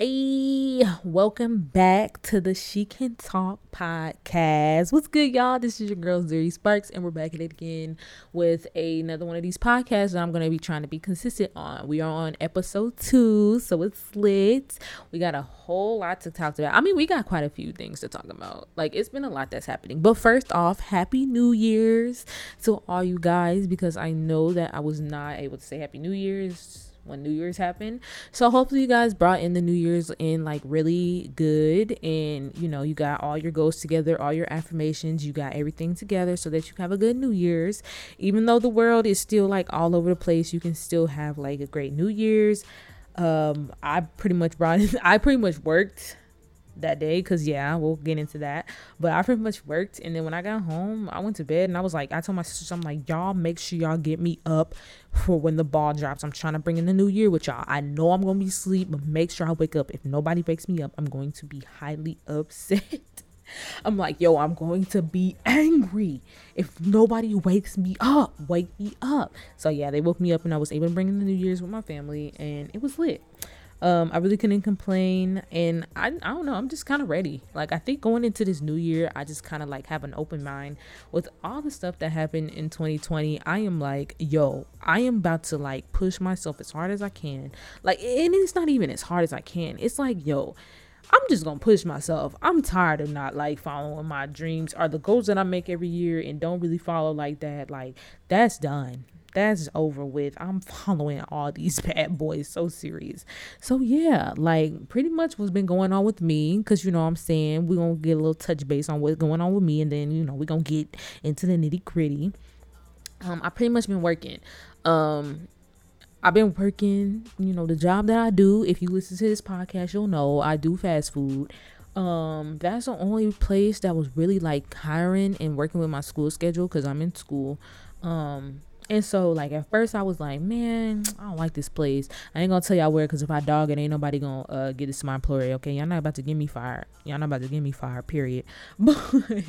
Hey, welcome back to the She Can Talk podcast. What's good, y'all? This is your girl Zuri Sparks, and we're back at it again with another one of these podcasts that I'm going to be trying to be consistent on. We are on episode two, so it's lit. We got a whole lot to talk about. I mean, we got quite a few things to talk about. Like, it's been a lot that's happening. But first off, Happy New Year's to all you guys because I know that I was not able to say Happy New Year's when New Year's happened. So hopefully you guys brought in the New Year's in like really good and you know, you got all your goals together, all your affirmations, you got everything together so that you have a good New Year's. Even though the world is still like all over the place, you can still have like a great New Year's. Um I pretty much brought in, I pretty much worked that day because yeah we'll get into that but i pretty much worked and then when i got home i went to bed and i was like i told my sisters i'm like y'all make sure y'all get me up for when the ball drops i'm trying to bring in the new year with y'all i know i'm gonna be asleep but make sure i wake up if nobody wakes me up i'm going to be highly upset I'm like, yo, I'm going to be angry if nobody wakes me up. Wake me up. So yeah, they woke me up and I was able to bring in the New Year's with my family and it was lit. Um, I really couldn't complain, and I, I don't know. I'm just kind of ready. Like I think going into this new year, I just kind of like have an open mind with all the stuff that happened in 2020. I am like, yo, I am about to like push myself as hard as I can. Like, and it's not even as hard as I can. It's like, yo. I'm just gonna push myself. I'm tired of not like following my dreams or the goals that I make every year and don't really follow like that. Like that's done that's over with. I'm following all these bad boys so serious. So yeah, like pretty much what's been going on with me, cause you know I'm saying we're gonna get a little touch base on what's going on with me, and then you know we're gonna get into the nitty gritty. Um, I pretty much been working. Um, I've been working, you know, the job that I do. If you listen to this podcast, you'll know I do fast food. Um, that's the only place that was really like hiring and working with my school schedule because I'm in school. Um, and so, like, at first I was like, man, I don't like this place. I ain't gonna tell y'all where, because if I dog it, ain't nobody gonna uh, get this to my employer, okay? Y'all not about to get me fired. Y'all not about to get me fired, period. But,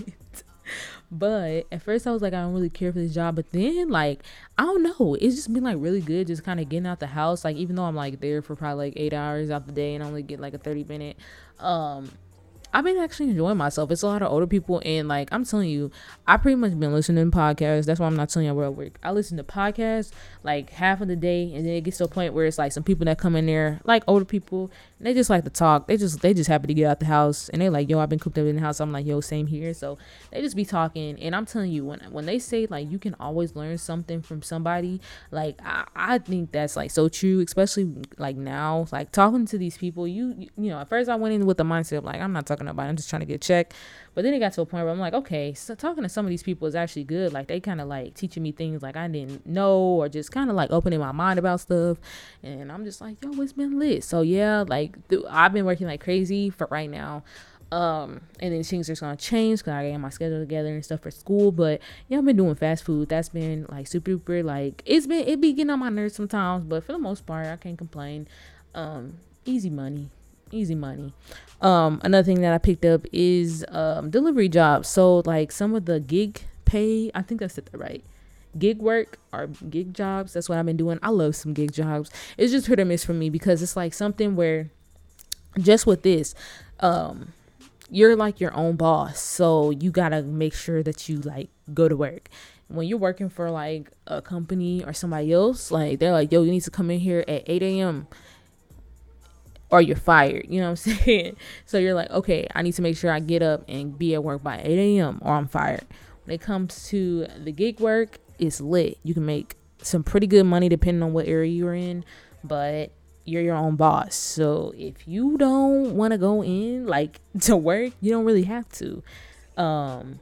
but at first I was like, I don't really care for this job. But then, like, I don't know. It's just been, like, really good just kind of getting out the house. Like, even though I'm, like, there for probably, like, eight hours out the day and I only get, like, a 30 minute, um, I've been actually enjoying myself. It's a lot of older people, and like I'm telling you, I pretty much been listening to podcasts. That's why I'm not telling you where I work. I listen to podcasts like half of the day, and then it gets to a point where it's like some people that come in there, like older people, and they just like to talk. They just they just happy to get out the house, and they like, yo, I've been cooped up in the house. I'm like, yo, same here. So they just be talking, and I'm telling you, when when they say like you can always learn something from somebody, like I, I think that's like so true, especially like now, like talking to these people. You you, know, at first I went in with the mindset of like I'm not talking talking about. I'm just trying to get checked. But then it got to a point where I'm like, okay, so talking to some of these people is actually good. Like they kind of like teaching me things like I didn't know or just kind of like opening my mind about stuff. And I'm just like, yo, it's been lit. So yeah, like th- I've been working like crazy for right now. Um, and then things are gonna change because I got my schedule together and stuff for school. But yeah, I've been doing fast food. That's been like super duper. Like it's been it be getting on my nerves sometimes, but for the most part, I can't complain. Um, easy money, easy money. Um, another thing that I picked up is um, delivery jobs. So like some of the gig pay, I think I said that right. Gig work or gig jobs. That's what I've been doing. I love some gig jobs. It's just hit or miss for me because it's like something where just with this, um, you're like your own boss. So you gotta make sure that you like go to work when you're working for like a company or somebody else, like they're like, yo, you need to come in here at 8 a.m or you're fired. You know what I'm saying? So you're like, okay, I need to make sure I get up and be at work by 8 a.m. or I'm fired. When it comes to the gig work, it's lit. You can make some pretty good money depending on what area you're in, but you're your own boss. So if you don't want to go in like to work, you don't really have to. Um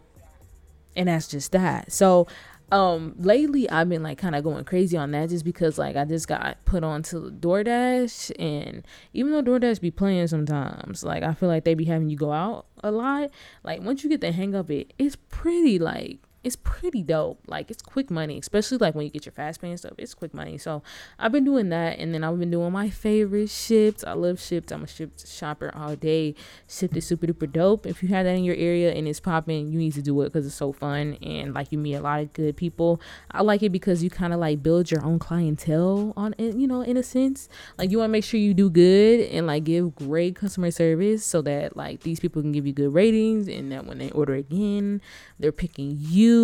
and that's just that. So um lately i've been like kind of going crazy on that just because like i just got put on to doordash and even though doordash be playing sometimes like i feel like they be having you go out a lot like once you get the hang of it it's pretty like it's pretty dope. Like it's quick money, especially like when you get your fast paying stuff. It's quick money. So I've been doing that, and then I've been doing my favorite Shipt. I love Shipt. I'm a Shipt shopper all day. Shipt is super duper dope. If you have that in your area and it's popping, you need to do it because it's so fun and like you meet a lot of good people. I like it because you kind of like build your own clientele on it, you know, in a sense. Like you want to make sure you do good and like give great customer service so that like these people can give you good ratings and that when they order again, they're picking you.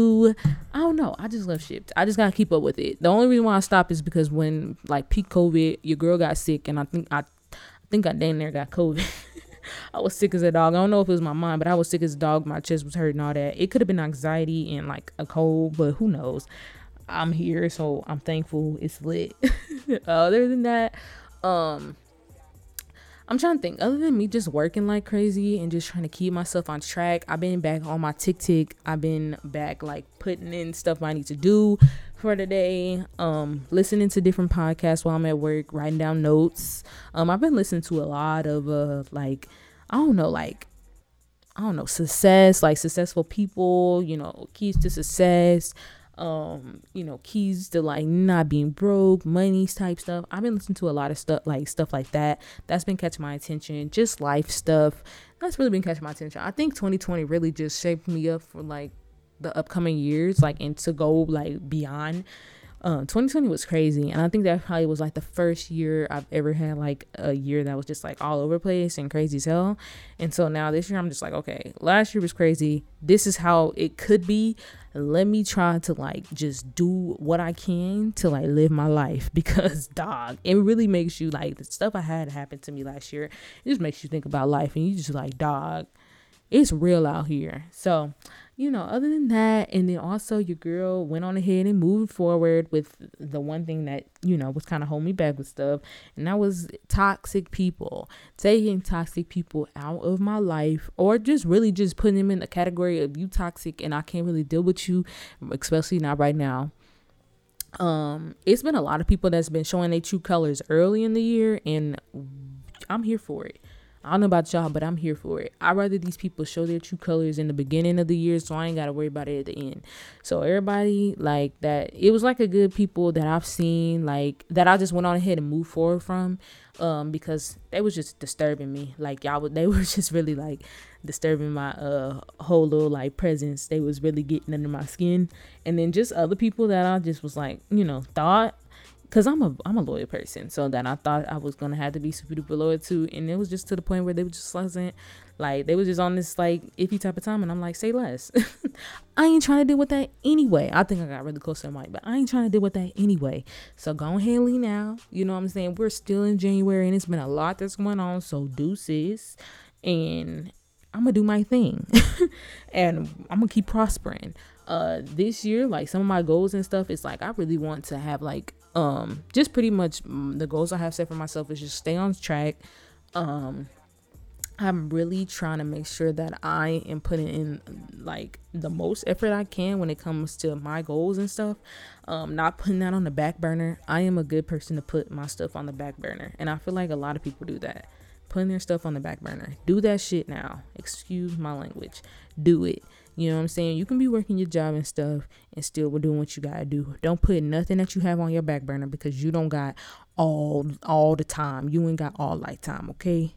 I don't know. I just love Shipt. I just gotta keep up with it. The only reason why I stopped is because when like peak COVID, your girl got sick, and I think I, I think I damn near got COVID. I was sick as a dog. I don't know if it was my mind, but I was sick as a dog. My chest was hurting, all that. It could have been anxiety and like a cold, but who knows? I'm here, so I'm thankful it's lit. Other than that, um, I'm trying to think. Other than me just working like crazy and just trying to keep myself on track, I've been back on my TikTok. I've been back like putting in stuff I need to do for the day. Um, listening to different podcasts while I'm at work, writing down notes. Um, I've been listening to a lot of uh like I don't know like I don't know success like successful people. You know keys to success um you know keys to like not being broke monies type stuff. I've been listening to a lot of stuff like stuff like that. That's been catching my attention. Just life stuff. That's really been catching my attention. I think 2020 really just shaped me up for like the upcoming years like and to go like beyond uh, 2020 was crazy and i think that probably was like the first year i've ever had like a year that was just like all over place and crazy as hell. And so now this year i'm just like okay last year was crazy. This is how it could be. Let me try to like just do what i can to like live my life because dog it really makes you like the stuff i had happen to me last year it just makes you think about life and you just like dog it's real out here so you know, other than that, and then also your girl went on ahead and moved forward with the one thing that, you know, was kind of holding me back with stuff. And that was toxic people. Taking toxic people out of my life or just really just putting them in the category of you toxic and I can't really deal with you, especially not right now um it's been a lot of people that's been showing their true colors early in the year and i'm here for it I don't know about y'all, but I'm here for it. I'd rather these people show their true colors in the beginning of the year so I ain't got to worry about it at the end. So, everybody, like that, it was like a good people that I've seen, like that I just went on ahead and moved forward from um because they was just disturbing me like y'all they were just really like disturbing my uh whole little like presence they was really getting under my skin and then just other people that i just was like you know thought because I'm a I'm a loyal person. So that I thought I was gonna have to be super duper loyal to, and it was just to the point where they were just wasn't like they was just on this like iffy type of time, and I'm like, say less. I ain't trying to deal with that anyway. I think I got really close to the mic, but I ain't trying to deal with that anyway. So go ahead, leave now. You know what I'm saying? We're still in January, and it's been a lot that's going on. So deuces, and I'm gonna do my thing, and I'm gonna keep prospering. Uh, this year, like some of my goals and stuff, is like I really want to have like um just pretty much mm, the goals i have set for myself is just stay on track. Um i'm really trying to make sure that i am putting in like the most effort i can when it comes to my goals and stuff. Um not putting that on the back burner. I am a good person to put my stuff on the back burner and i feel like a lot of people do that. Putting their stuff on the back burner. Do that shit now. Excuse my language. Do it you know what I'm saying? You can be working your job and stuff and still we're doing what you gotta do. Don't put nothing that you have on your back burner because you don't got all all the time. You ain't got all lifetime, okay?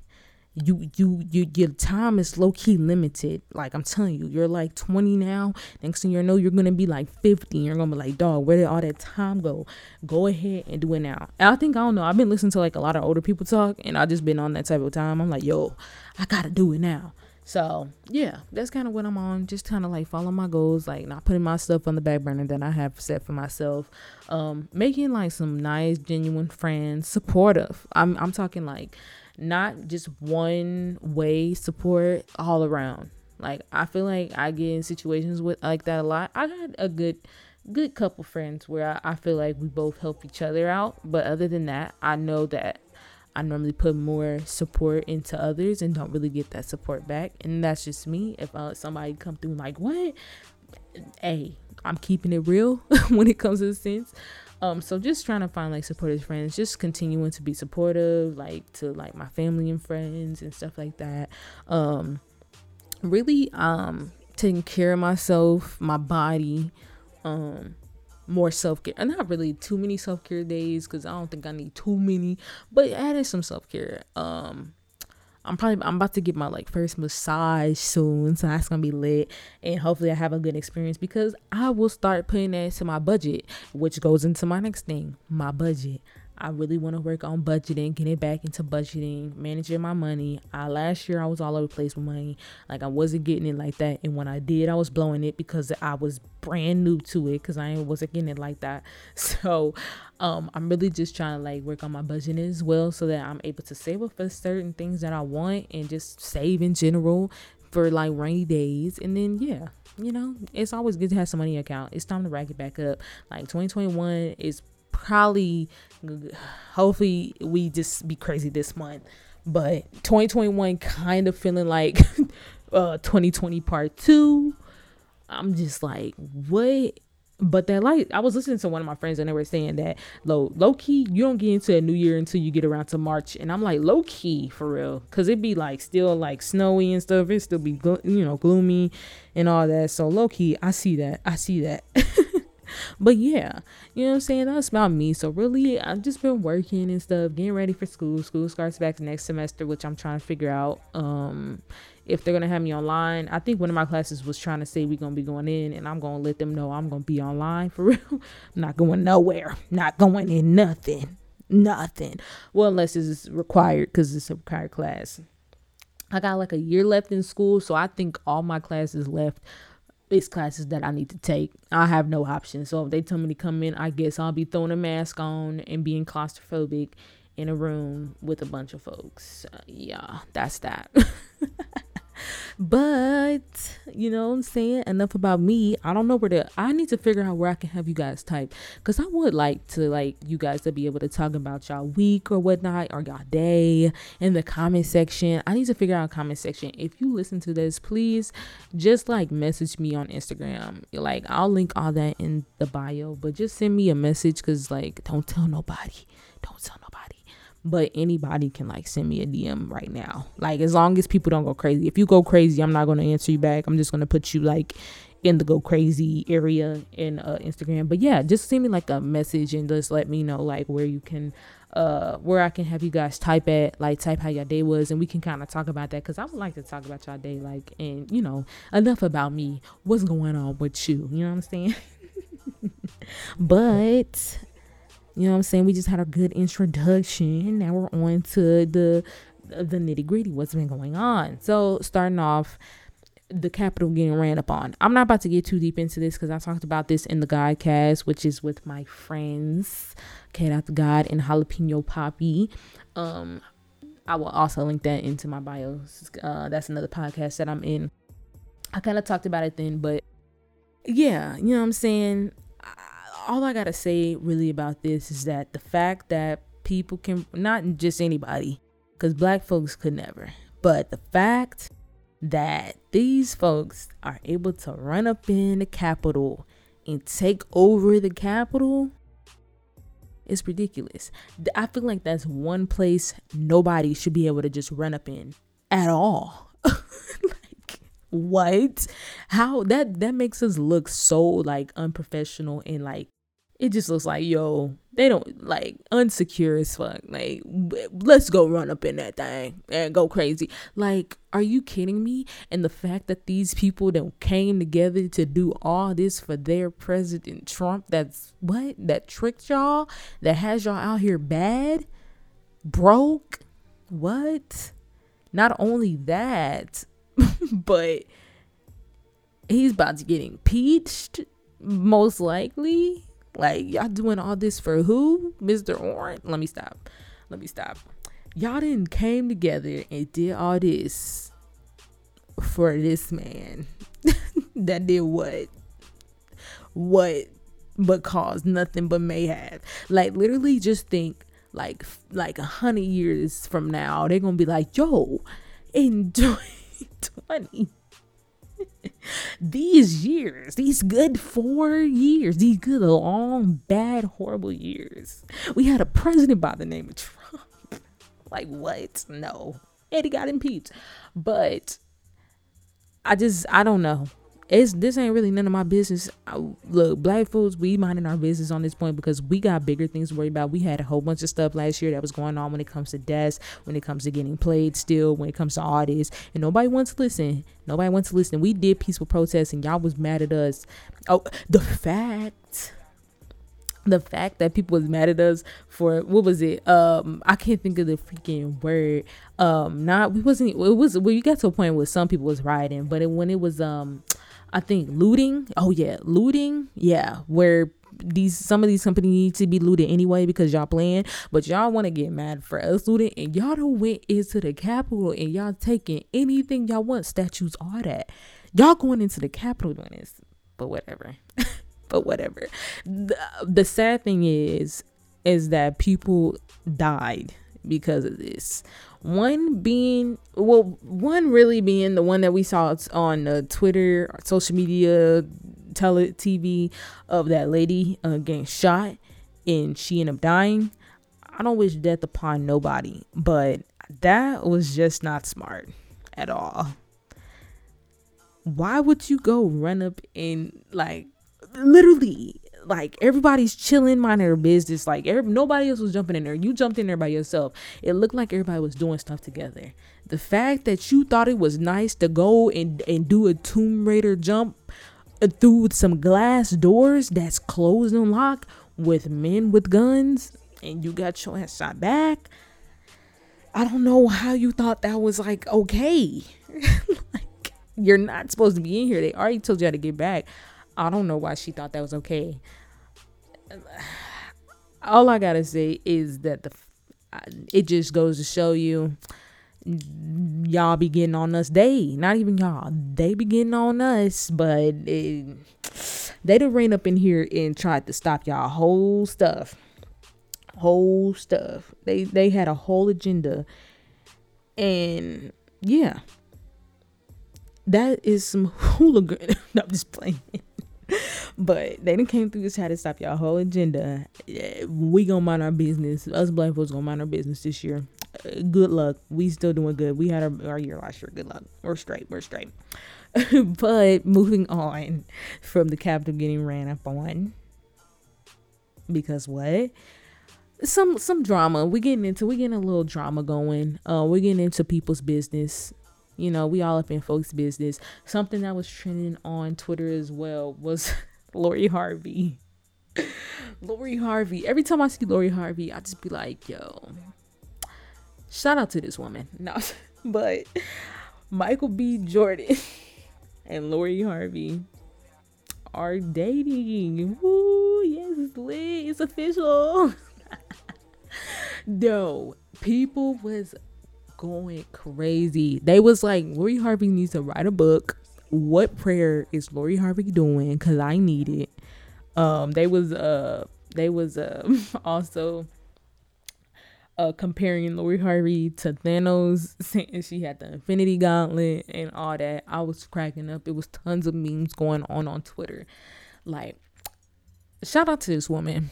You you you your time is low key limited. Like I'm telling you, you're like 20 now. Next thing you know, you're gonna be like 50. You're gonna be like, dog, where did all that time go? Go ahead and do it now. And I think I don't know. I've been listening to like a lot of older people talk, and I just been on that type of time. I'm like, yo, I gotta do it now. So yeah, that's kind of what I'm on. Just kind of like follow my goals, like not putting my stuff on the back burner that I have set for myself. Um, making like some nice, genuine friends, supportive. I'm I'm talking like not just one way support all around. Like I feel like I get in situations with like that a lot. I had a good good couple friends where I, I feel like we both help each other out. But other than that, I know that I normally put more support into others and don't really get that support back. And that's just me. If uh, somebody come through like, what? Hey, I'm keeping it real when it comes to sense. Um, so just trying to find like supportive friends, just continuing to be supportive, like to like my family and friends and stuff like that. Um, really, um, taking care of myself, my body, um, more self care. Not really too many self care days because I don't think I need too many, but adding some self care. Um, I'm probably I'm about to get my like first massage soon, so that's gonna be lit, and hopefully I have a good experience because I will start putting that into my budget, which goes into my next thing, my budget. I really want to work on budgeting, getting back into budgeting, managing my money. I last year I was all over the place with money. Like I wasn't getting it like that. And when I did, I was blowing it because I was brand new to it because I wasn't getting it like that. So um I'm really just trying to like work on my budgeting as well so that I'm able to save up for certain things that I want and just save in general for like rainy days. And then yeah, you know, it's always good to have some money account. It's time to rack it back up. Like 2021 is probably hopefully we just be crazy this month but 2021 kind of feeling like uh 2020 part 2 i'm just like what? But that like i was listening to one of my friends and they were saying that low low key you don't get into a new year until you get around to march. And i'm like low key for real. Because it'd be like still like snowy and stuff. It still be you know gloomy and all that. So low key i see that. I see that but yeah, you know what I'm saying? That's about me. So really, I've just been working and stuff, getting ready for school. School starts back next semester, which I'm trying to figure out. Um, if they're gonna have me online. I think one of my classes was trying to say we're gonna be going in, and I'm gonna let them know I'm gonna be online for real. I'm not going nowhere. Not going in nothing. Nothing. Well, unless it's required because it's a required class. I got like a year left in school, so I think all my classes left it's classes that I need to take. I have no option. So if they tell me to come in, I guess I'll be throwing a mask on and being claustrophobic in a room with a bunch of folks. Uh, yeah, that's that. but you know what I'm saying? Enough about me. I don't know where to I need to figure out where I can have you guys type. Cause I would like to like you guys to be able to talk about y'all week or whatnot or y'all day in the comment section. I need to figure out comment section. If you listen to this, please just like message me on Instagram. Like I'll link all that in the bio, but just send me a message because like don't tell nobody. Don't tell nobody but anybody can like send me a DM right now. Like as long as people don't go crazy. If you go crazy, I'm not going to answer you back. I'm just going to put you like in the go crazy area in uh, Instagram. But yeah, just send me like a message and just let me know like where you can uh where I can have you guys type at like type how your day was and we can kind of talk about that cuz I would like to talk about your day like and you know enough about me what's going on with you you know what I'm saying but you know what I'm saying? We just had a good introduction. Now we're on to the the nitty gritty. What's been going on? So starting off, the Capitol getting ran up on. I'm not about to get too deep into this because I talked about this in the Godcast, which is with my friends, Cat Out the God and Jalapeno Poppy. Um, I will also link that into my bio. Uh, that's another podcast that I'm in. I kind of talked about it then, but yeah, you know what I'm saying all I gotta say really about this is that the fact that people can not just anybody, because black folks could never, but the fact that these folks are able to run up in the Capitol and take over the Capitol is ridiculous. I feel like that's one place nobody should be able to just run up in at all. like what? How that that makes us look so like unprofessional and like it just looks like yo they don't like unsecure as fuck. Like let's go run up in that thing and go crazy. Like are you kidding me? And the fact that these people that came together to do all this for their president trump that's what that tricked y'all that has y'all out here bad broke what? Not only that but he's about to get impeached most likely like y'all doing all this for who? Mr. Orange? Let me stop. Let me stop. Y'all didn't came together and did all this for this man that did what? What but caused nothing but may have. Like literally just think like like a hundred years from now, they're gonna be like, yo, in 2020 these years, these good four years, these good long, bad, horrible years, we had a president by the name of Trump. like, what? No. And he got impeached. But I just, I don't know. It's this ain't really none of my business. I, look, black folks, we minding our business on this point because we got bigger things to worry about. We had a whole bunch of stuff last year that was going on when it comes to deaths, when it comes to getting played still, when it comes to artists, and nobody wants to listen. Nobody wants to listen. We did peaceful protests, and y'all was mad at us. Oh, the fact the fact that people was mad at us for what was it um i can't think of the freaking word um not we wasn't it was well you got to a point where some people was rioting but it, when it was um i think looting oh yeah looting yeah where these some of these companies need to be looted anyway because y'all playing but y'all want to get mad for us looting and y'all don't went into the capitol and y'all taking anything y'all want statues all that y'all going into the capitol doing this but whatever but whatever. The, the sad thing is, is that people died because of this. One being, well, one really being the one that we saw on uh, Twitter, social media, tele TV of that lady uh, getting shot and she ended up dying. I don't wish death upon nobody, but that was just not smart at all. Why would you go run up and like literally like everybody's chilling, minding their business. Like every, nobody else was jumping in there. You jumped in there by yourself. It looked like everybody was doing stuff together. The fact that you thought it was nice to go and and do a Tomb Raider jump uh, through some glass doors that's closed and locked with men with guns, and you got your ass shot back. I don't know how you thought that was like okay. like you're not supposed to be in here. They already told you how to get back. I don't know why she thought that was okay. All I gotta say is that the it just goes to show you y'all be getting on us. They, not even y'all, they be getting on us, but they done ran up in here and tried to stop y'all whole stuff, whole stuff. They they had a whole agenda, and yeah, that is some hooligan. I'm just playing but they didn't came through this had to stop y'all whole agenda. We gonna mind our business. Us black folks gonna mind our business this year. Uh, good luck. We still doing good. We had our, our year last year. Good luck. We're straight. We're straight. but moving on from the Capitol getting ran up on. Because what? Some some drama. We getting into we getting a little drama going. Uh we're getting into people's business. You know, we all up in folks' business. Something that was trending on Twitter as well was Lori Harvey. Lori Harvey. Every time I see Lori Harvey, I just be like, yo, shout out to this woman. No, but Michael B. Jordan and Lori Harvey are dating. Woo, yes, it's lit. It's official. no, people was going crazy. They was like, Lori Harvey needs to write a book. What prayer is Lori Harvey doing? Cause I need it. Um, they was uh they was uh also uh comparing Lori Harvey to Thanos, saying she had the Infinity Gauntlet and all that. I was cracking up. It was tons of memes going on on Twitter. Like, shout out to this woman.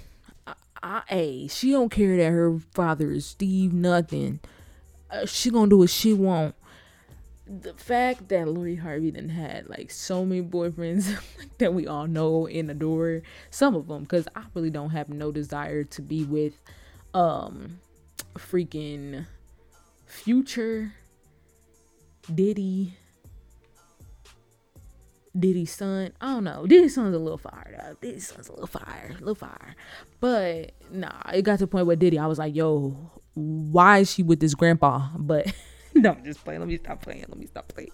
I, she don't care that her father is Steve nothing. Uh, she gonna do what she want. The fact that Lori Harvey then had like so many boyfriends that we all know and adore, some of them, because I really don't have no desire to be with, um, freaking Future, Diddy, Diddy's son. I don't know. Diddy's son's a little fire though. Diddy's son's a little fire, a little fire. But nah, it got to the point where Diddy, I was like, yo, why is she with this grandpa? But no, I'm just playing. Let me stop playing. Let me stop playing.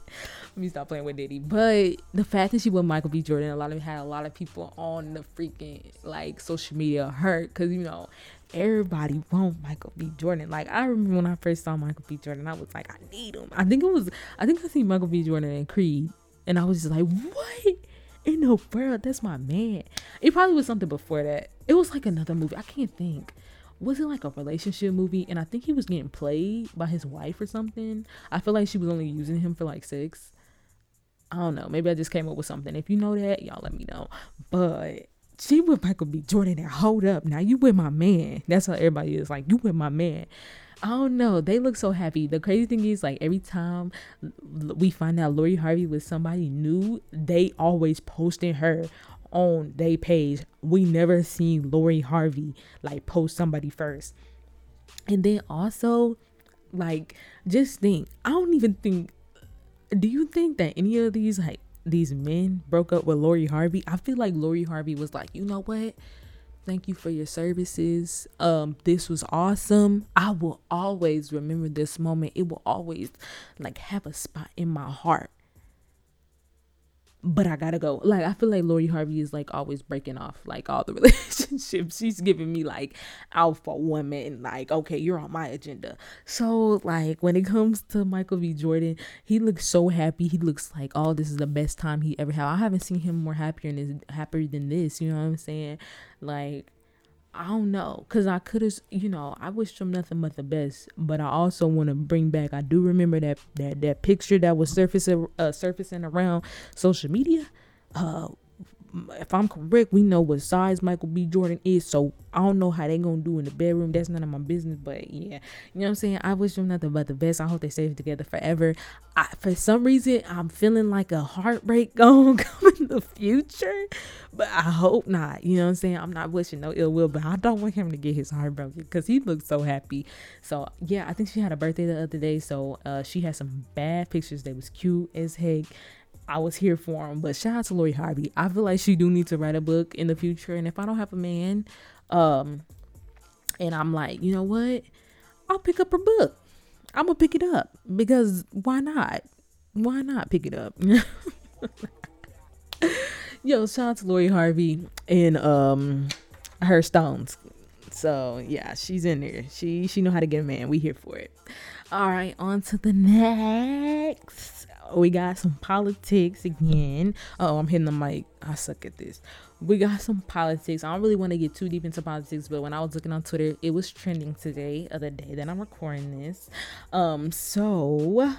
Let me stop playing with Diddy. But the fact that she with Michael B. Jordan, a lot of had a lot of people on the freaking like social media hurt because you know everybody want Michael B. Jordan. Like I remember when I first saw Michael B. Jordan, I was like, I need him. I think it was I think I seen Michael B. Jordan in Creed, and I was just like, what? In the world, that's my man. It probably was something before that. It was like another movie. I can't think was it like a relationship movie? And I think he was getting played by his wife or something. I feel like she was only using him for like sex. I don't know. Maybe I just came up with something. If you know that, y'all let me know. But she with Michael B. Jordan and hold up. Now you with my man. That's how everybody is. Like, you with my man. I don't know. They look so happy. The crazy thing is, like, every time we find out Lori Harvey was somebody new, they always posting her on their page. We never seen Lori Harvey like post somebody first. And then also, like, just think, I don't even think do you think that any of these like these men broke up with Lori Harvey? I feel like Lori Harvey was like, you know what? Thank you for your services. Um, this was awesome. I will always remember this moment. It will always like have a spot in my heart but I gotta go. Like I feel like Lori Harvey is like always breaking off like all the relationships. She's giving me like alpha woman, like, okay, you're on my agenda. So like when it comes to Michael B. Jordan, he looks so happy. He looks like, oh, this is the best time he ever had. I haven't seen him more happier and happier than this. You know what I'm saying? Like I don't know, cause I could have, you know, I wish him nothing but the best. But I also want to bring back. I do remember that that that picture that was surfacing uh, surfacing around social media. Uh, if I'm correct, we know what size Michael B. Jordan is. So I don't know how they gonna do in the bedroom. That's none of my business. But yeah, you know what I'm saying. I wish them nothing but the best. I hope they stay together forever. I, for some reason, I'm feeling like a heartbreak gonna come in the future, but I hope not. You know what I'm saying. I'm not wishing no ill will, but I don't want him to get his heart broken because he looks so happy. So yeah, I think she had a birthday the other day. So uh, she had some bad pictures. They was cute as heck. I was here for him. But shout out to Lori Harvey. I feel like she do need to write a book in the future. And if I don't have a man, um, and I'm like, you know what? I'll pick up her book. I'm gonna pick it up because why not? Why not pick it up? Yo, shout out to Lori Harvey and um her stones. So yeah, she's in there. She she know how to get a man. We here for it. All right, on to the next we got some politics again. Oh, I'm hitting the mic. I suck at this. We got some politics. I don't really want to get too deep into politics, but when I was looking on Twitter, it was trending today, of the day that I'm recording this. Um, so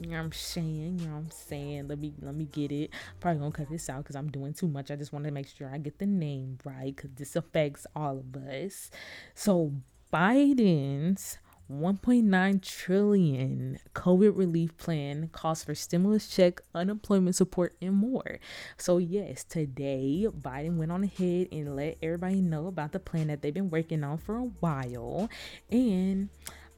you know what I'm saying? You know what I'm saying? Let me let me get it. Probably gonna cut this out because I'm doing too much. I just want to make sure I get the name right because this affects all of us. So Biden's 1.9 trillion COVID relief plan calls for stimulus check, unemployment support, and more. So yes, today Biden went on ahead and let everybody know about the plan that they've been working on for a while, and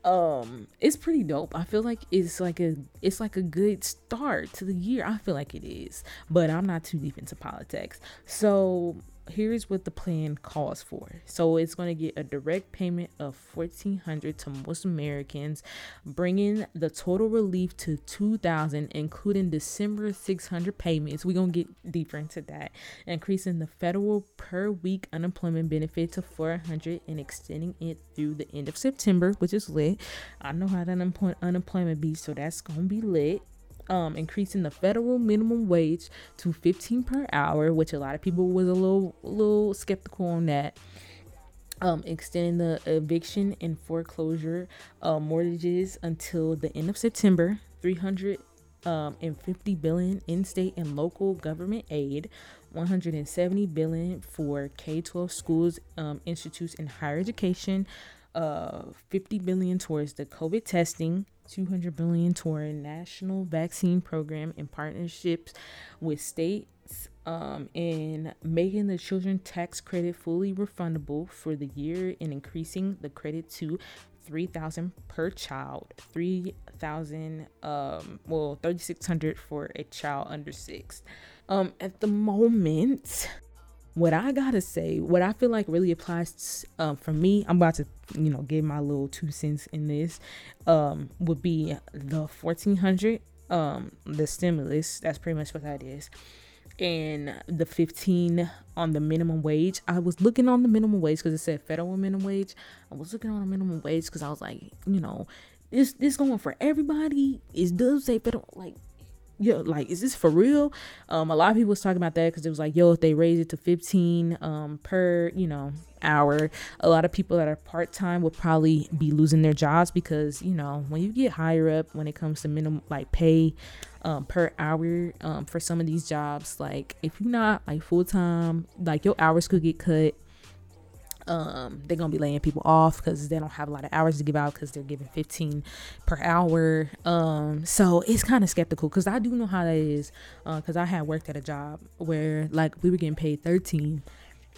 um it's pretty dope. I feel like it's like a it's like a good start to the year. I feel like it is but i'm not too deep into politics. So here's what the plan calls for. So it's going to get a direct payment of 1400 to most Americans, bringing the total relief to 2000 including December 600 payments. We're going to get deeper into that. Increasing the federal per week unemployment benefit to 400 and extending it through the end of September, which is lit. I know how that unemployment be, so that's going to be lit um, increasing the federal minimum wage to 15 per hour, which a lot of people was a little little skeptical on that. Um, extending the eviction and foreclosure uh, mortgages until the end of September. 300 um, and 50 billion in state and local government aid, 170 billion for K-12 schools, um, institutes, and higher education, uh, 50 billion towards the COVID testing, 200 billion toward national vaccine program in partnerships with states um, and making the children tax credit fully refundable for the year and increasing the credit to 3000 per child 3000 um well 3600 for a child under 6 um at the moment what I gotta say, what I feel like really applies um, for me, I'm about to, you know, give my little two cents in this, um, would be the 1400, um, the stimulus. That's pretty much what that is. And the 15 on the minimum wage. I was looking on the minimum wage because it said federal minimum wage. I was looking on the minimum wage because I was like, you know, this this going for everybody. It does say federal, like yo, like, is this for real? Um, a lot of people was talking about that because it was like, yo, if they raise it to 15 um, per, you know, hour, a lot of people that are part time will probably be losing their jobs because, you know, when you get higher up when it comes to minimum, like, pay um, per hour um, for some of these jobs, like, if you're not like full time, like, your hours could get cut um they're gonna be laying people off because they don't have a lot of hours to give out because they're giving 15 per hour. Um so it's kind of skeptical because i do know how that is Uh, because uh, i had worked at a job where like we were getting paid 13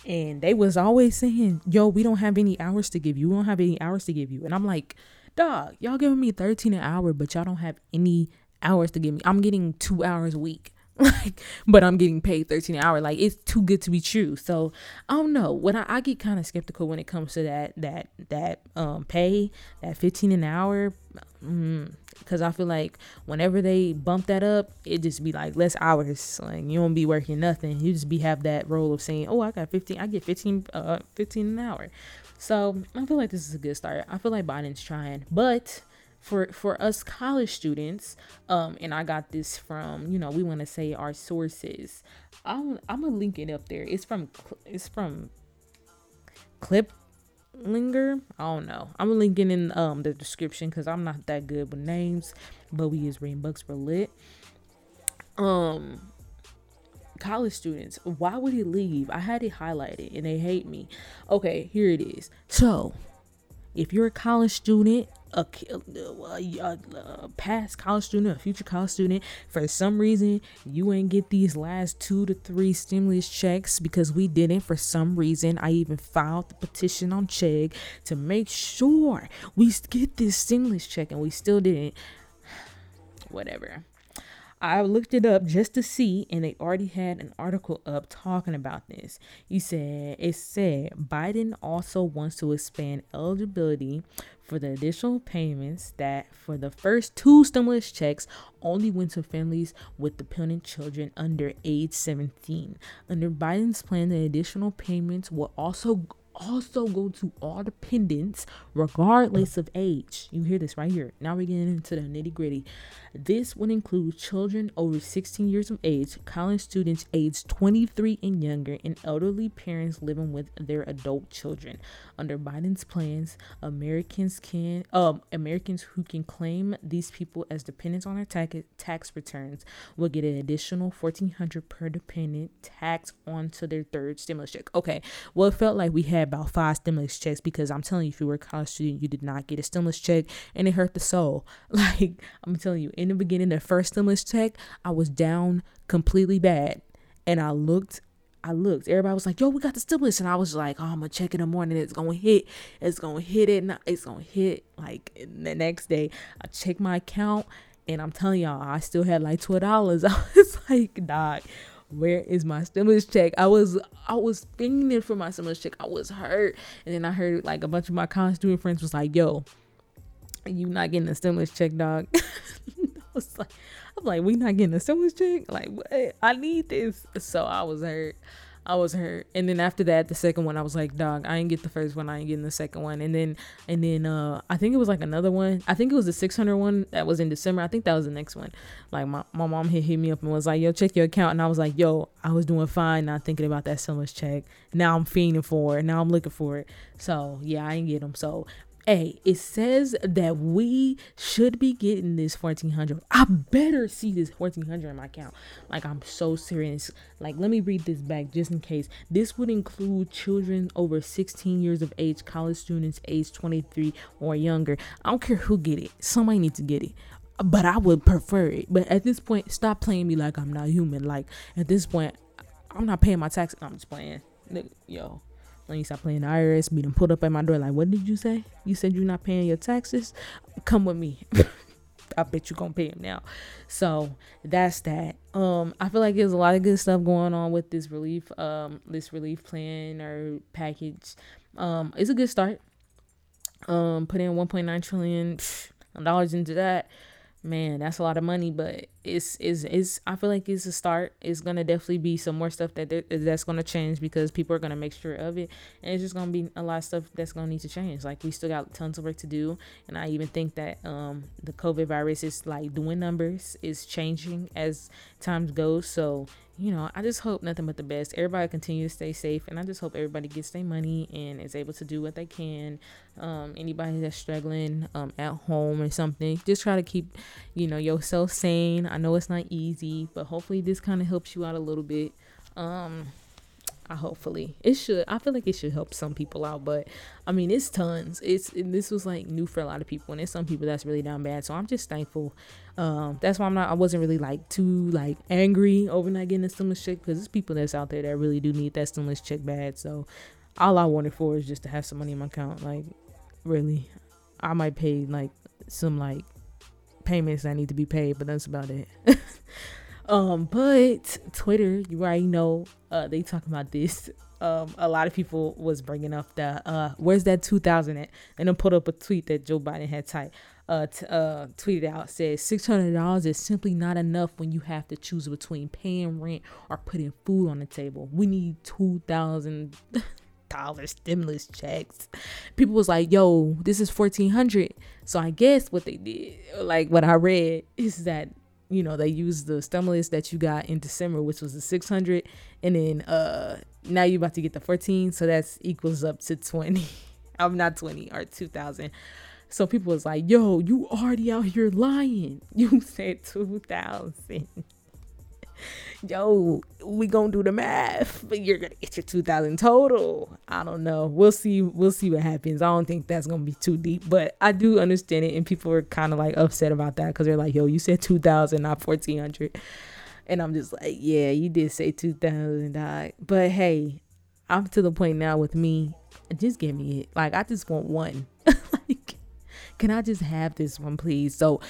and they was always saying yo we don't have any hours to give you. We don't have any hours to give you. And i'm like dog y'all giving me 13 an hour but y'all don't have any hours to give me. I'm getting two hours a week like but i'm getting paid 13 an hour. Like it's too good to be true. So i don't know. When i, I get kind of skeptical when it comes to that that that um pay that 15 an hour. Because mm, i feel like whenever they bump that up it just be like less hours. Like you don't be working nothing. You just be have that role of saying oh i got 15 i get 15 uh 15 an hour. So i feel like this is a good start. I feel like biden's trying but for for us college students um and i got this from you know we want to say our sources. I'm i'm gonna link it up there. It's from it's from clip linger i don't know. I'm linking in um the description because i'm not that good with names but we use reading books for lit. Um college students why would he leave? I had it highlighted and they hate me. Okay here it is. So if you're a college student Uh, a, a, a, past college student, a future college student, for some reason you ain't get these last two to three stimulus checks because we didn't. For some reason, I even filed the petition on Chegg to make sure we get this stimulus check, and we still didn't. Whatever. I looked it up just to see, and they already had an article up talking about this. You said it said Biden also wants to expand eligibility for the additional payments that for the first two stimulus checks only went to families with dependent children under age 17. Under Biden's plan, the additional payments will also also go to all dependents regardless of age. You hear this right here. Now we're getting into the nitty gritty. This would include children over 16 years of age, college students aged 23 and younger, and elderly parents living with their adult children. Under Biden's plans, Americans can um Americans who can claim these people as dependents on their tax tax returns will get an additional 1400 per dependent tax onto their third stimulus check. Okay, well it felt like we had about five stimulus checks because I'm telling you, if you were a college student, you did not get a stimulus check and it hurt the soul. Like I'm telling you, in the beginning, the first stimulus check, I was down completely bad. And I looked, I looked. Everybody was like, yo, we got the stimulus. And I was like, oh, I'm going to check in the morning. It's going to hit. It's going to hit it. It's going to hit. Like the next day, I checked my account. And I'm telling y'all, I still had like $12. I was like, dog, where is my stimulus check? I was I was fiending for my stimulus check. I was hurt. And then I heard like a bunch of my college student friends was like, yo, you not getting a stimulus check, dog. I was like, I'm like, we not getting a stimulus check. Like, what? I need this. So I was hurt. I was hurt. And then after that, the second one, I was like, dog, I ain't get the first one. I ain't getting the second one. And then, and then, uh, I think it was like another one. I think it was the 600 one that was in December. I think that was the next one. Like my, my mom hit, hit me up and was like, yo, check your account. And I was like, yo, I was doing fine. Not thinking about that stimulus check. Now I'm fiending for it. Now I'm looking for it. So yeah, I ain't get them. So Hey, it says that we should be getting this 1400. I better see this 1400 in my account. Like, I'm so serious. Like, let me read this back just in case. This would include children over 16 years of age, college students age 23 or younger. I don't care who get it. Somebody needs to get it. But I would prefer it. But at this point, stop playing me like I'm not human. Like, at this point, I'm not paying my taxes. I'm just playing. Yo, when you stop playing the IRS, be them pulled up at my door like, what did you say? You said you're not paying your taxes? Come with me. I bet you're gonna pay him now. So that's that. Um, I feel like there's a lot of good stuff going on with this relief, um, this relief plan or package. Um, it's a good start. Um, put in 1.9 trillion dollars into that. Man, that's a lot of money, but it's is is I feel like it's a start. It's gonna definitely be some more stuff that that's gonna change because people are gonna make sure of it, and it's just gonna be a lot of stuff that's gonna need to change. Like we still got tons of work to do, and I even think that um the COVID virus is like doing numbers, is changing as times goes. So you know, I just hope nothing but the best. Everybody continue to stay safe, and I just hope everybody gets their money and is able to do what they can. Um, anybody that's struggling um, at home or something, just try to keep, you know, yourself sane. I know it's not easy, but hopefully this kind of helps you out a little bit. Um, I hopefully it should. I feel like it should help some people out, but I mean it's tons. It's this was like new for a lot of people, and there's some people that's really down bad. So I'm just thankful. Um, that's why I'm not. I wasn't really like too like angry over not getting the stimulus check because there's people that's out there that really do need that stimulus check bad. So all I wanted for is just to have some money in my account. Like really, I might pay like some like payments that need to be paid, but that's about it. Um, but Twitter, you already know, uh, they talking about this. Um, a lot of people was bringing up the uh, where's that 2000 at? And then put up a tweet that Joe Biden had typed. Uh, t- uh, tweeted out says six hundred dollars is simply not enough when you have to choose between paying rent or putting food on the table. We need two thousand dollars stimulus checks. People was like, "Yo, this is fourteen hundred. So I guess what they did, like what I read, is that you know they used the stimulus that you got in December, which was the 600, and then uh now you're about to get the 14, so that's equals up to 20. I'm not 20 or 2,000. So people was like, "Yo, you already out here lying. You said 2,000." Yo, we gonna do the math, but you're gonna get your 2000 total. I don't know. We'll see. We'll see what happens. I don't think that's gonna be too deep, but I do understand it. And people are kind of like upset about that because they're like, yo, you said 2000, not 1400. And I'm just like, yeah, you did say 2000. But hey, I'm to the point now with me. Just give me it. Like, I just want one. like, can I just have this one, please? So,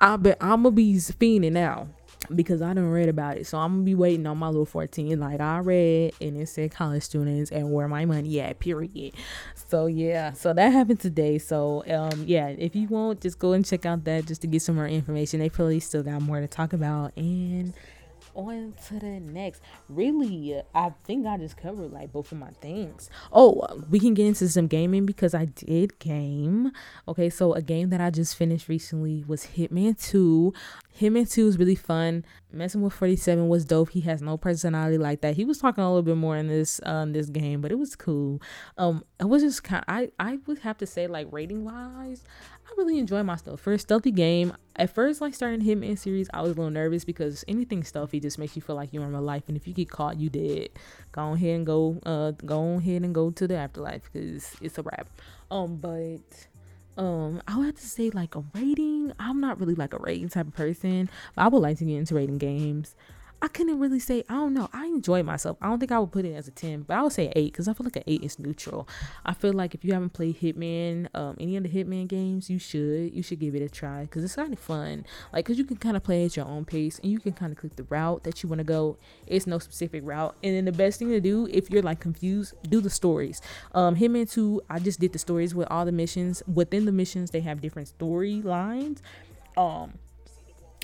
I bet I'm gonna be fiending now because I don't read about it. So I'm gonna be waiting on my little 14. Like I read and it said college students and where my money at, period. So yeah, so that happened today. So um yeah, if you want, just go and check out that just to get some more information. They probably still got more to talk about and on to the next. Really, I think I just covered like both of my things. Oh, we can get into some gaming because I did game. Okay, so a game that I just finished recently was Hitman 2. Hitman 2 is really fun. Messing with 47 was dope. He has no personality like that. He was talking a little bit more in this uh, this game, but it was cool. Um, it was just kind. Of, I I would have to say like rating wise, I really enjoy my stuff. For a stealthy game, at first, like starting Hitman series, I was a little nervous because anything stealthy just makes you feel like you're in real life, and if you get caught, you dead. Go ahead and go, uh, go ahead and go to the afterlife because it's a wrap. Um, but um, I would have to say like a rating. I'm not really like a rating type of person, but I would like to get into rating games. I couldn't really say, I don't know. I enjoy myself. I don't think I would put it as a 10, but I would say 8 because I feel like an 8 is neutral. I feel like if you haven't played Hitman, um, any of the Hitman games, you should. You should give it a try because it's kind of fun. Like, because you can kind of play at your own pace and you can kind of click the route that you want to go. It's no specific route. And then the best thing to do, if you're like confused, do the stories. Um, Hitman 2, I just did the stories with all the missions. Within the missions, they have different storylines. Um,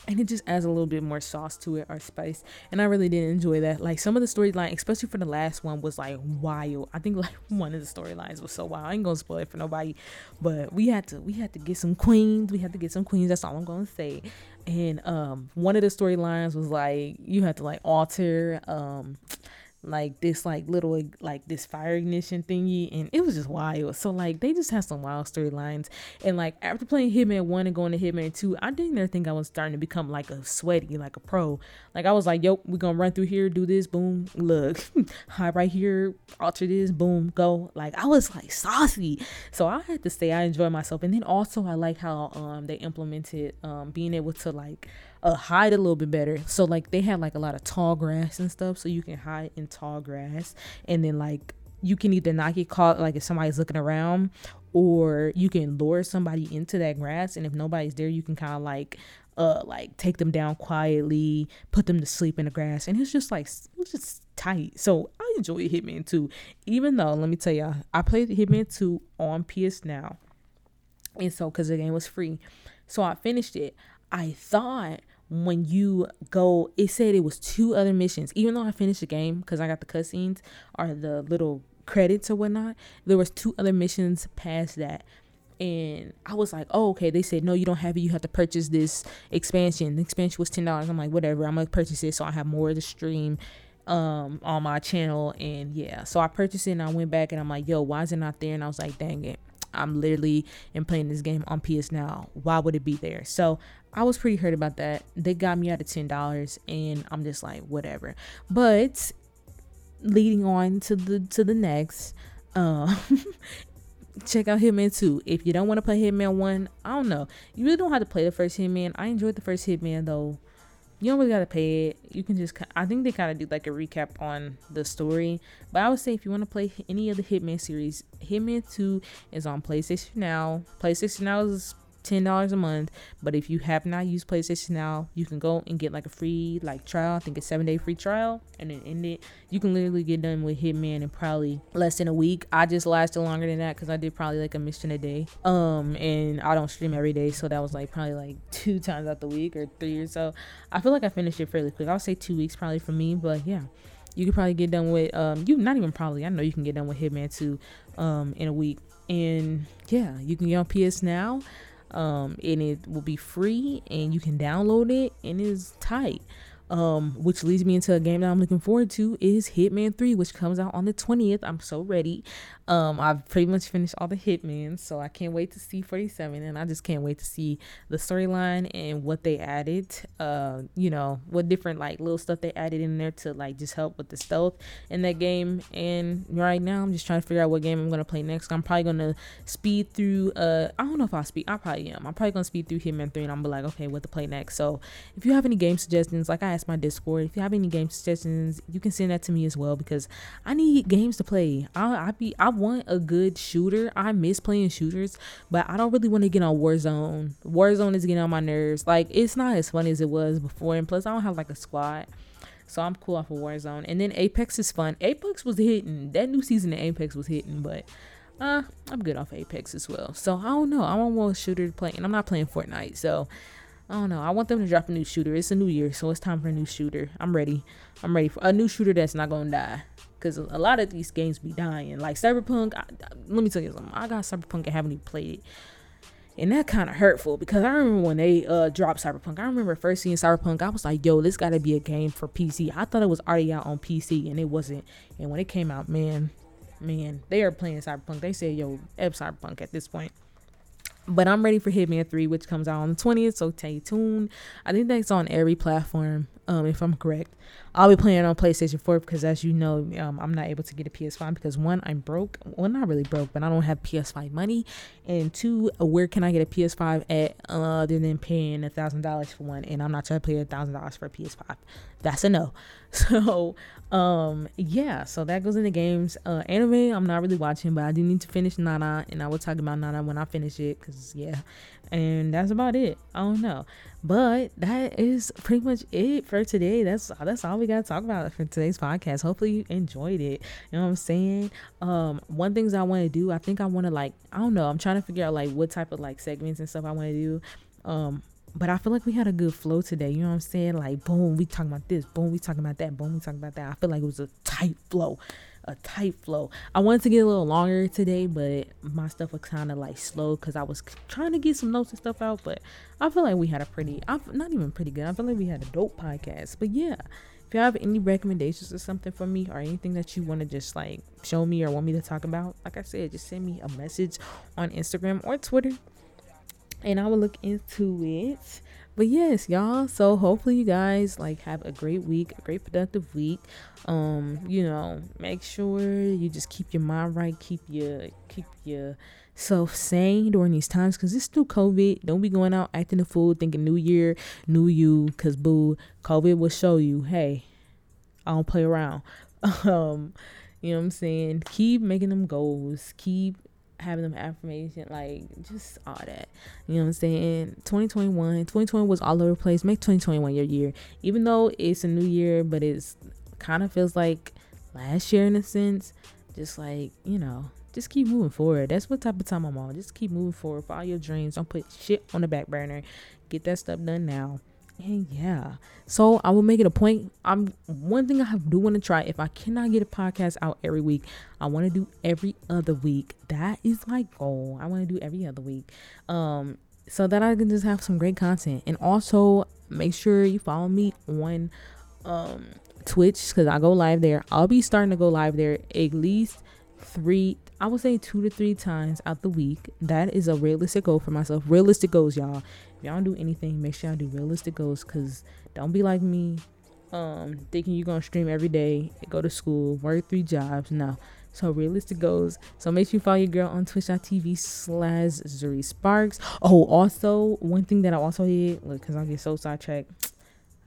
and it just adds a little bit more sauce to it or spice and i really did enjoy that. Like some of the storyline especially for the last one was like wild. I think like one of the storylines was so wild. I ain't gonna spoil it for nobody but we had to we had to get some queens. We had to get some queens. That's all i'm gonna say. And um one of the storylines was like you had to like alter um like this like little like this fire ignition thingy and it was just wild. So like they just have some wild storylines. And like after playing hitman 1 and going to hitman 2 i didn't even think i was starting to become like a sweaty like a pro. Like i was like yo we're gonna run through here do this boom look hide right here alter this boom go. Like i was like saucy. So i had to say i enjoy myself. And then also i like how um they implemented um being able to like uh, hide a little bit better. So like they have like a lot of tall grass and stuff, so you can hide in tall grass, and then like you can either not get caught like if somebody's looking around, or you can lure somebody into that grass, and if nobody's there, you can kind of like uh like take them down quietly, put them to sleep in the grass, and it's just like it's just tight. So I enjoy Hitman 2, even though let me tell y'all, I played Hitman 2 on PS Now, and so because the game was free, so I finished it. I thought when you go, it said it was two other missions. Even though I finished the game because I got the cutscenes or the little credits or whatnot, there was two other missions past that. And I was like, oh, okay. They said, no, you don't have it. You have to purchase this expansion. The expansion was $10. I'm like, whatever. I'm going to purchase it so I have more to stream um on my channel and yeah so i purchased it and i went back and i'm like yo why is it not there and i was like dang it i'm literally am playing this game on ps now why would it be there so i was pretty hurt about that they got me out of ten dollars and i'm just like whatever but leading on to the to the next uh check out Hitman 2. If you don't want to play Hitman 1, I don't know. You really don't have to play the first Hitman. I enjoyed the first Hitman though you don't really gotta pay it. You can just, I think they kind of do like a recap on the story. But I would say if you want to play any of the Hitman series, Hitman 2 is on PlayStation Now. PlayStation Now is ten dollars a month. But if you have not used PlayStation Now, you can go and get like a free like trial. I think it's seven day free trial, and then end it. You can literally get done with Hitman in probably less than a week. I just lasted longer than that because I did probably like a mission a day. Um, and I don't stream every day, so that was like probably like two times out the week or three or so. I feel like I finished it fairly quick. I would say two weeks probably for me, but yeah you could probably get done with um you not even probably I know you can get done with Hitman 2 um in a week and yeah you can get on PS now um, and it will be free and you can download it and it's tight um, which leads me into a game that I'm looking forward to is Hitman 3, which comes out on the 20th. I'm so ready. Um, I've pretty much finished all the Hitmen, so I can't wait to see 47, and I just can't wait to see the storyline and what they added. Uh, you know, what different like little stuff they added in there to like just help with the stealth in that game. And right now, I'm just trying to figure out what game I'm gonna play next. I'm probably gonna speed through. Uh, I don't know if I'll speed. I probably am. I'm probably gonna speed through Hitman 3, and I'm be like, okay, what to play next. So if you have any game suggestions, like I my Discord, if you have any game suggestions, you can send that to me as well because I need games to play. I I be I want a good shooter. I miss playing shooters, but I don't really want to get on Warzone. Warzone is getting on my nerves. Like it's not as fun as it was before, and plus I don't have like a squad. So I'm cool off of Warzone. And then Apex is fun. Apex was hitting. That new season of Apex was hitting, but uh, I'm good off Apex as well. So I don't know. I want a shooter to play, and I'm not playing Fortnite. So I don't know. I want them to drop a new shooter. It's a new year, so it's time for a new shooter. I'm ready. I'm ready for a new shooter that's not gonna die because a lot of these games be dying. Like Cyberpunk, I, let me tell you something. I got Cyberpunk and haven't even played it. And that kind of hurtful because I remember when they uh dropped Cyberpunk. I remember first seeing Cyberpunk, I was like, "Yo, this got to be a game for PC." I thought it was already out on PC, and it wasn't. And when it came out, man, man, they are playing Cyberpunk. They said, "Yo, Eb Cyberpunk" at this point. But I'm ready for Hitman 3, which comes out on the 20th, so stay tuned. I think that's on every platform, um, if I'm correct. I'll be playing on PlayStation 4 because, as you know, um, I'm not able to get a PS5 because one, I'm broke. Well, not really broke, but I don't have PS5 money. And two, where can I get a PS5 at uh, other than paying a thousand dollars for one? And I'm not trying to pay a thousand dollars for a PS5. That's a no. So, um, yeah. So that goes into games. Uh, anime, I'm not really watching, but I do need to finish Nana, and I will talk about Nana when I finish it because yeah. And that's about it. I don't know. But that is pretty much it for today. That's that's all we got to talk about for today's podcast. Hopefully you enjoyed it. You know what I'm saying? Um, one things I want to do, I think I want to like, I don't know. I'm trying to figure out like what type of like segments and stuff I want to do. Um, but I feel like we had a good flow today. You know what I'm saying? Like, boom, we talking about this. Boom, we talking about that. Boom, we talking about that. I feel like it was a tight flow a tight flow. I wanted to get a little longer today, but my stuff was kind of like slow because I was trying to get some notes and stuff out. But I feel like we had a pretty, I'm not even pretty good. I feel like we had a dope podcast. But yeah, if you have any recommendations or something for me or anything that you want to just like show me or want me to talk about, like I said, just send me a message on Instagram or Twitter and I will look into it. But yes y'all so hopefully you guys like have a great week a great productive week. Um you know make sure you just keep your mind right keep your keep your self sane during these times because it's still covid. Don't be going out acting a fool thinking new year new you because boo covid will show you hey i don't play around. Um you know what i'm saying? Keep making them goals. Keep having them affirmation, like just all that. You know what I'm saying? 2021, 2020 was all over the place. Make 2021 your year, even though it's a new year, but it's kind of feels like last year in a sense. Just like you know, just keep moving forward. That's what type of time I'm on. Just keep moving forward for all your dreams. Don't put shit on the back burner. get that stuff done now. And yeah, so I will make it a point. I'm one thing I do want to try. If I cannot get a podcast out every week, I want to do every other week. That is my goal. I want to do every other week, um, so that I can just have some great content. And also make sure you follow me on um Twitch because I go live there. I'll be starting to go live there at least three I would say two to three times out the week. That is a realistic goal for myself. Realistic goals, y'all. If y'all don't do anything, make sure y'all do realistic goals. Cause don't be like me, um, thinking you're gonna stream every day, go to school, work three jobs. No. So realistic goals. So make sure you follow your girl on twitch.tv slash Zuri Sparks. Oh, also one thing that I also did, look, cause I get so sidetracked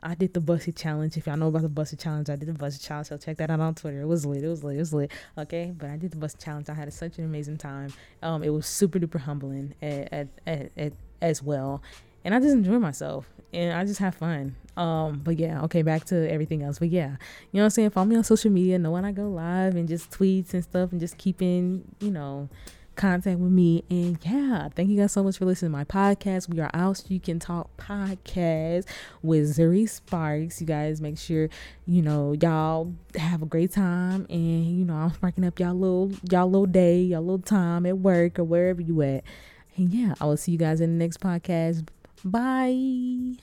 I did the Buss It challenge. If y'all know about the Buss It challenge, I did the Buss It challenge. So check that out on Twitter. It was lit. It was lit. It was lit. Okay, but I did the Buss It challenge. I had such an amazing time. Um, it was super duper humbling at, at, at, at, as well, and I just enjoy myself and I just have fun. Um, but yeah, okay, back to everything else. But yeah, you know what I'm saying? Follow me on social media, know when I go live and just tweets and stuff, and just keeping you know contact with me. And yeah, thank you guys so much for listening to my podcast. We are out you can talk podcast with Zuri Sparks. You guys make sure, you know, y'all have a great time and you know, I'm sparking up y'all little y'all little day, y'all little time at work or wherever you at. And yeah, I will see you guys in the next podcast. Bye.